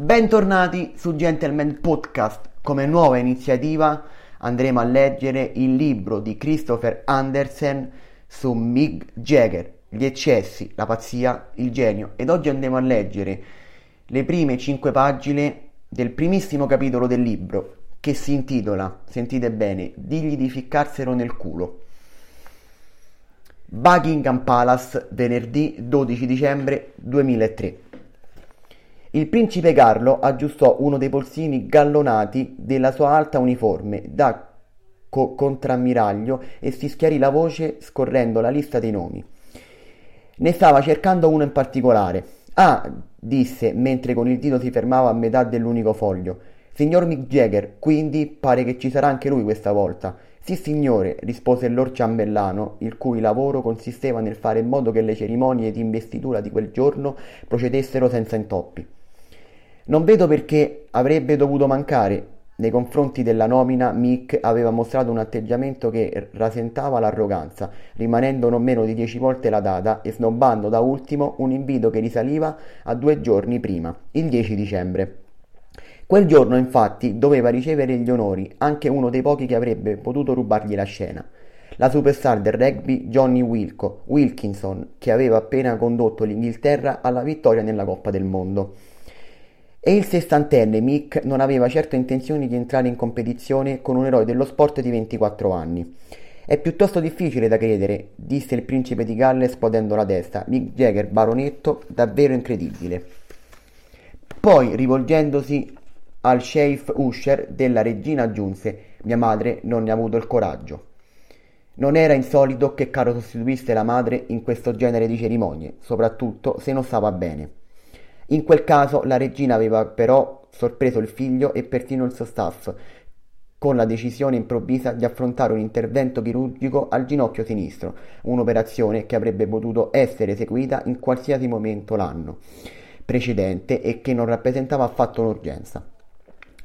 Bentornati su Gentleman Podcast. Come nuova iniziativa andremo a leggere il libro di Christopher Andersen su Mick Jagger, gli eccessi, la pazzia, il genio. Ed oggi andiamo a leggere le prime cinque pagine del primissimo capitolo del libro che si intitola, sentite bene, Digli di ficcarselo nel culo. Buckingham Palace, venerdì 12 dicembre 2003. Il principe Carlo aggiustò uno dei polsini gallonati della sua alta uniforme da co- contrammiraglio e si schiarì la voce scorrendo la lista dei nomi. Ne stava cercando uno in particolare. Ah, disse mentre con il dito si fermava a metà dell'unico foglio. Signor Mick Jagger, quindi pare che ci sarà anche lui questa volta. Sì, signore, rispose il Lord Ciambellano, il cui lavoro consisteva nel fare in modo che le cerimonie di investitura di quel giorno procedessero senza intoppi. Non vedo perché avrebbe dovuto mancare. Nei confronti della nomina, Mick aveva mostrato un atteggiamento che rasentava l'arroganza, rimanendo non meno di dieci volte la data e snobbando da ultimo un invito che risaliva a due giorni prima, il 10 dicembre. Quel giorno, infatti, doveva ricevere gli onori anche uno dei pochi che avrebbe potuto rubargli la scena. La superstar del rugby Johnny Wilco, Wilkinson, che aveva appena condotto l'Inghilterra alla vittoria nella Coppa del Mondo. E il sessantenne Mick non aveva certo intenzioni di entrare in competizione con un eroe dello sport di 24 anni. È piuttosto difficile da credere, disse il principe di Galles scuotendo la testa. Mick Jagger, baronetto, davvero incredibile. Poi, rivolgendosi al sheriff Usher della regina aggiunse Mia madre non ne ha avuto il coraggio. Non era insolito che Caro sostituisse la madre in questo genere di cerimonie, soprattutto se non stava bene. In quel caso la regina aveva però sorpreso il figlio e persino il suo staff, con la decisione improvvisa di affrontare un intervento chirurgico al ginocchio sinistro, un'operazione che avrebbe potuto essere eseguita in qualsiasi momento l'anno precedente e che non rappresentava affatto un'urgenza.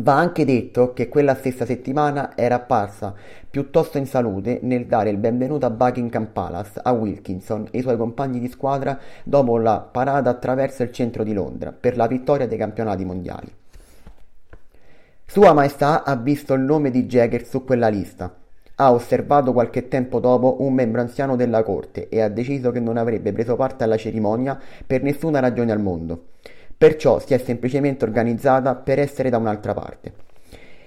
Va anche detto che quella stessa settimana era apparsa piuttosto in salute nel dare il benvenuto a Buckingham Palace a Wilkinson e i suoi compagni di squadra dopo la parata attraverso il centro di Londra per la vittoria dei campionati mondiali. Sua Maestà ha visto il nome di Jagger su quella lista. Ha osservato qualche tempo dopo un membro anziano della corte e ha deciso che non avrebbe preso parte alla cerimonia per nessuna ragione al mondo. Perciò si è semplicemente organizzata per essere da un'altra parte.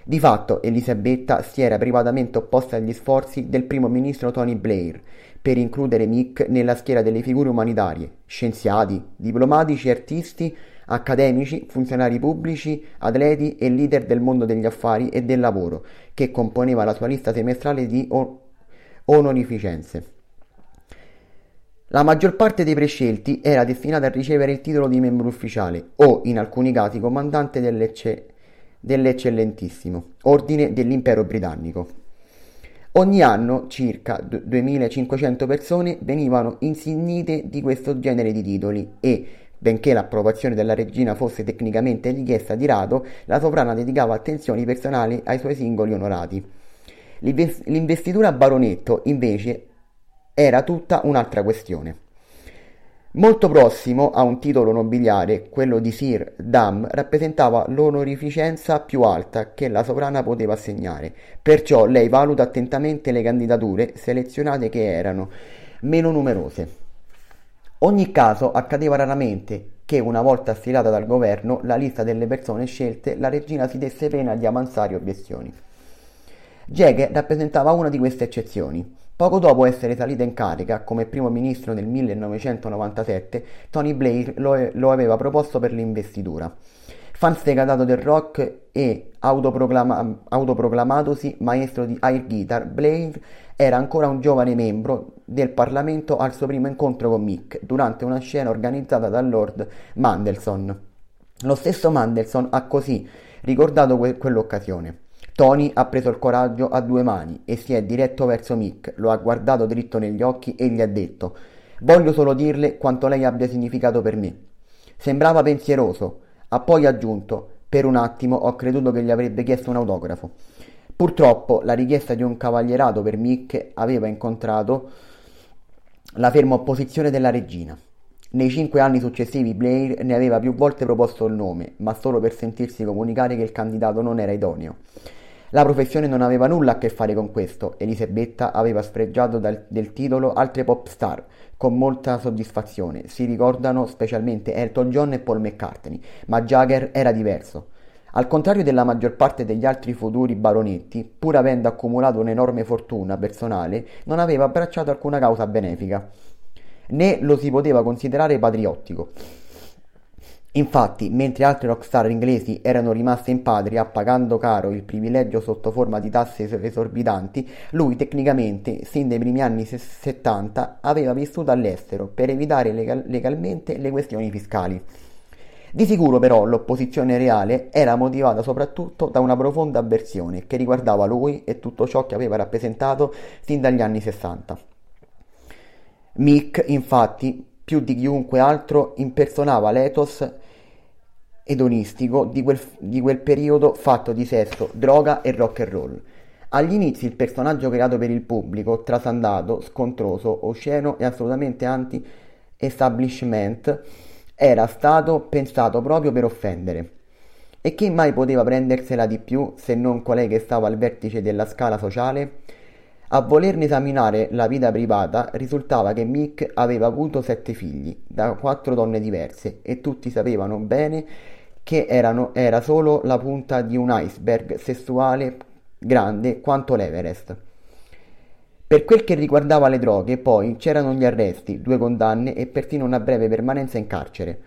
Di fatto Elisabetta si era privatamente opposta agli sforzi del primo ministro Tony Blair per includere Mick nella schiera delle figure umanitarie, scienziati, diplomatici, artisti, accademici, funzionari pubblici, atleti e leader del mondo degli affari e del lavoro, che componeva la sua lista semestrale di onorificenze. La maggior parte dei prescelti era destinata a ricevere il titolo di membro ufficiale o, in alcuni casi, comandante dell'ecce- dell'eccellentissimo ordine dell'impero britannico. Ogni anno circa 2500 persone venivano insignite di questo genere di titoli e, benché l'approvazione della regina fosse tecnicamente richiesta di rado, la sovrana dedicava attenzioni personali ai suoi singoli onorati. L'investitura baronetto, invece, era tutta un'altra questione. Molto prossimo a un titolo nobiliare, quello di Sir Dam rappresentava l'onorificenza più alta che la sovrana poteva assegnare, perciò lei valuta attentamente le candidature selezionate che erano meno numerose. Ogni caso accadeva raramente che una volta stilata dal governo la lista delle persone scelte, la regina si desse pena di avanzare obiezioni. Jagger rappresentava una di queste eccezioni. Poco dopo essere salita in carica come primo ministro nel 1997, Tony Blair lo, lo aveva proposto per l'investitura. Fan sfegatato del rock e autoproclama- autoproclamatosi maestro di air guitar, Blair era ancora un giovane membro del Parlamento al suo primo incontro con Mick durante una scena organizzata dal Lord Mandelson. Lo stesso Mandelson ha così ricordato que- quell'occasione. Tony ha preso il coraggio a due mani e si è diretto verso Mick, lo ha guardato dritto negli occhi e gli ha detto Voglio solo dirle quanto lei abbia significato per me. Sembrava pensieroso, ha poi aggiunto Per un attimo ho creduto che gli avrebbe chiesto un autografo. Purtroppo la richiesta di un cavalierato per Mick aveva incontrato la ferma opposizione della regina. Nei cinque anni successivi Blair ne aveva più volte proposto il nome, ma solo per sentirsi comunicare che il candidato non era idoneo. La professione non aveva nulla a che fare con questo. Elisabetta aveva sfregiato dal, del titolo altre pop star con molta soddisfazione. Si ricordano specialmente Elton John e Paul McCartney, ma Jagger era diverso. Al contrario della maggior parte degli altri futuri baronetti, pur avendo accumulato un'enorme fortuna personale, non aveva abbracciato alcuna causa benefica, né lo si poteva considerare patriottico. Infatti, mentre altre rockstar inglesi erano rimaste in patria pagando caro il privilegio sotto forma di tasse esorbitanti, lui tecnicamente, sin dai primi anni 70, aveva vissuto all'estero per evitare legal- legalmente le questioni fiscali. Di sicuro però l'opposizione reale era motivata soprattutto da una profonda avversione che riguardava lui e tutto ciò che aveva rappresentato sin dagli anni 60. Mick, infatti, più di chiunque altro impersonava l'ethos edonistico di quel, di quel periodo fatto di sesso, droga e rock and roll. Agli inizi il personaggio creato per il pubblico, trasandato, scontroso, osceno e assolutamente anti-establishment, era stato pensato proprio per offendere. E chi mai poteva prendersela di più se non colei che stava al vertice della scala sociale? A volerne esaminare la vita privata risultava che Mick aveva avuto sette figli da quattro donne diverse e tutti sapevano bene che erano, era solo la punta di un iceberg sessuale grande quanto l'Everest. Per quel che riguardava le droghe, poi c'erano gli arresti, due condanne e persino una breve permanenza in carcere.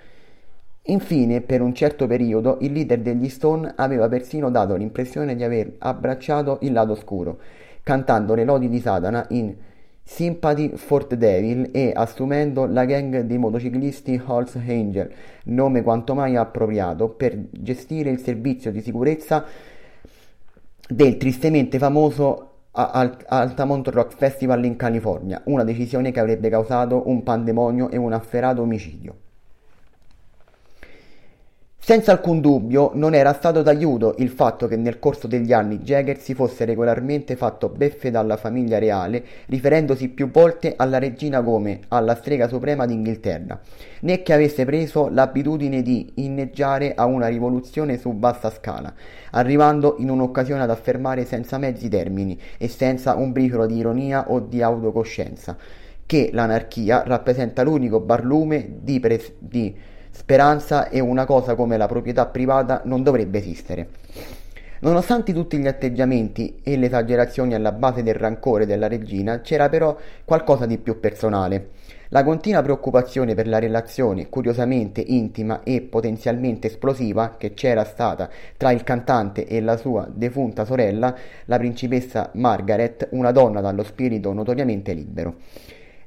Infine, per un certo periodo, il leader degli Stone aveva persino dato l'impressione di aver abbracciato il lato oscuro, cantando le lodi di Satana in Sympathy for the Devil e assumendo la gang dei motociclisti Halls Angel, nome quanto mai appropriato per gestire il servizio di sicurezza del tristemente famoso Altamont Rock Festival in California, una decisione che avrebbe causato un pandemonio e un afferato omicidio. Senza alcun dubbio non era stato d'aiuto il fatto che nel corso degli anni Jagger si fosse regolarmente fatto beffe dalla famiglia reale, riferendosi più volte alla regina come alla strega suprema d'Inghilterra, né che avesse preso l'abitudine di inneggiare a una rivoluzione su vasta scala, arrivando in un'occasione ad affermare senza mezzi termini e senza un briciolo di ironia o di autocoscienza che l'anarchia rappresenta l'unico barlume di, pres- di speranza e una cosa come la proprietà privata non dovrebbe esistere. Nonostante tutti gli atteggiamenti e le esagerazioni alla base del rancore della regina, c'era però qualcosa di più personale. La continua preoccupazione per la relazione curiosamente intima e potenzialmente esplosiva che c'era stata tra il cantante e la sua defunta sorella, la principessa Margaret, una donna dallo spirito notoriamente libero.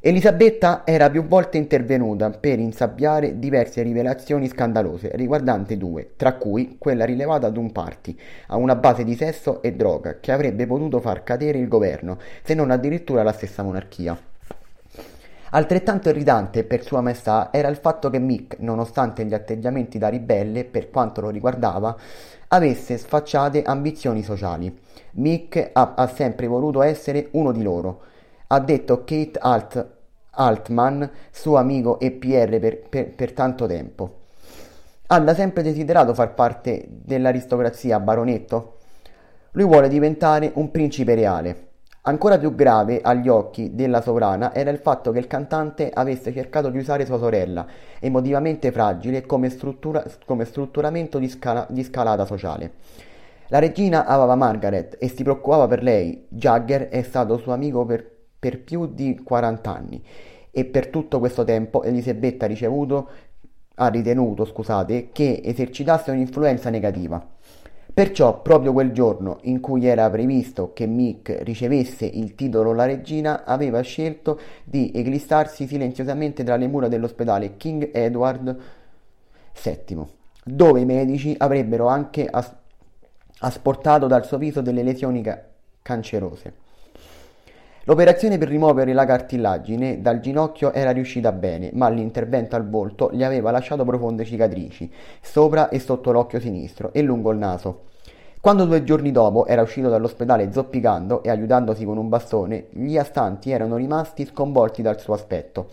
Elisabetta era più volte intervenuta per insabbiare diverse rivelazioni scandalose riguardanti due, tra cui quella rilevata ad un party, a una base di sesso e droga, che avrebbe potuto far cadere il governo, se non addirittura la stessa monarchia. Altrettanto irritante per Sua Maestà era il fatto che Mick, nonostante gli atteggiamenti da ribelle per quanto lo riguardava, avesse sfacciate ambizioni sociali. Mick ha, ha sempre voluto essere uno di loro, ha detto Kate Alt, Altman, suo amico e PR per, per, per tanto tempo. Ha da sempre desiderato far parte dell'aristocrazia baronetto? Lui vuole diventare un principe reale. Ancora più grave agli occhi della sovrana era il fatto che il cantante avesse cercato di usare sua sorella, emotivamente fragile, come, struttura, come strutturamento di, scala, di scalata sociale. La regina amava Margaret e si preoccupava per lei. Jagger è stato suo amico per per più di 40 anni e per tutto questo tempo Elisabetta ha, ricevuto, ha ritenuto scusate, che esercitasse un'influenza negativa. Perciò, proprio quel giorno in cui era previsto che Mick ricevesse il titolo La regina, aveva scelto di eclistarsi silenziosamente tra le mura dell'ospedale King Edward VII, dove i medici avrebbero anche as- asportato dal suo viso delle lesioni ca- cancerose. L'operazione per rimuovere la cartilagine dal ginocchio era riuscita bene, ma l'intervento al volto gli aveva lasciato profonde cicatrici, sopra e sotto l'occhio sinistro e lungo il naso. Quando due giorni dopo era uscito dall'ospedale zoppicando e aiutandosi con un bastone, gli astanti erano rimasti sconvolti dal suo aspetto.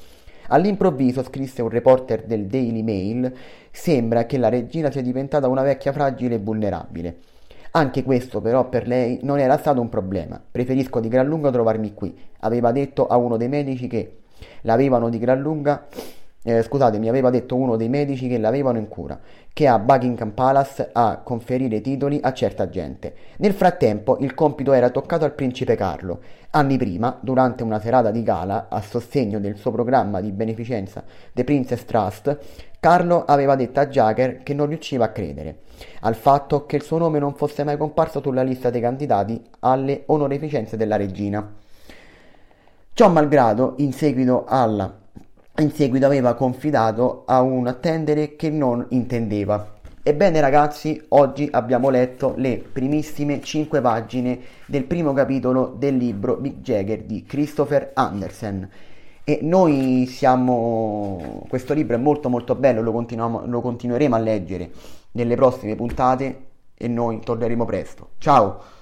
All'improvviso, scrisse un reporter del Daily Mail, sembra che la regina sia diventata una vecchia fragile e vulnerabile. Anche questo però per lei non era stato un problema. Preferisco di gran lunga trovarmi qui, aveva detto a uno dei medici che l'avevano di gran lunga eh, scusate, mi aveva detto uno dei medici che l'avevano in cura, che a Buckingham Palace a conferire titoli a certa gente. Nel frattempo il compito era toccato al principe Carlo. Anni prima, durante una serata di gala a sostegno del suo programma di beneficenza The Princess Trust, Carlo aveva detto a Jagger che non riusciva a credere al fatto che il suo nome non fosse mai comparso sulla lista dei candidati alle onorificenze della regina. Ciò malgrado, in seguito alla in seguito aveva confidato a un attendere che non intendeva. Ebbene ragazzi, oggi abbiamo letto le primissime 5 pagine del primo capitolo del libro Big Jagger di Christopher Andersen. E noi siamo... questo libro è molto molto bello, lo, lo continueremo a leggere nelle prossime puntate e noi torneremo presto. Ciao!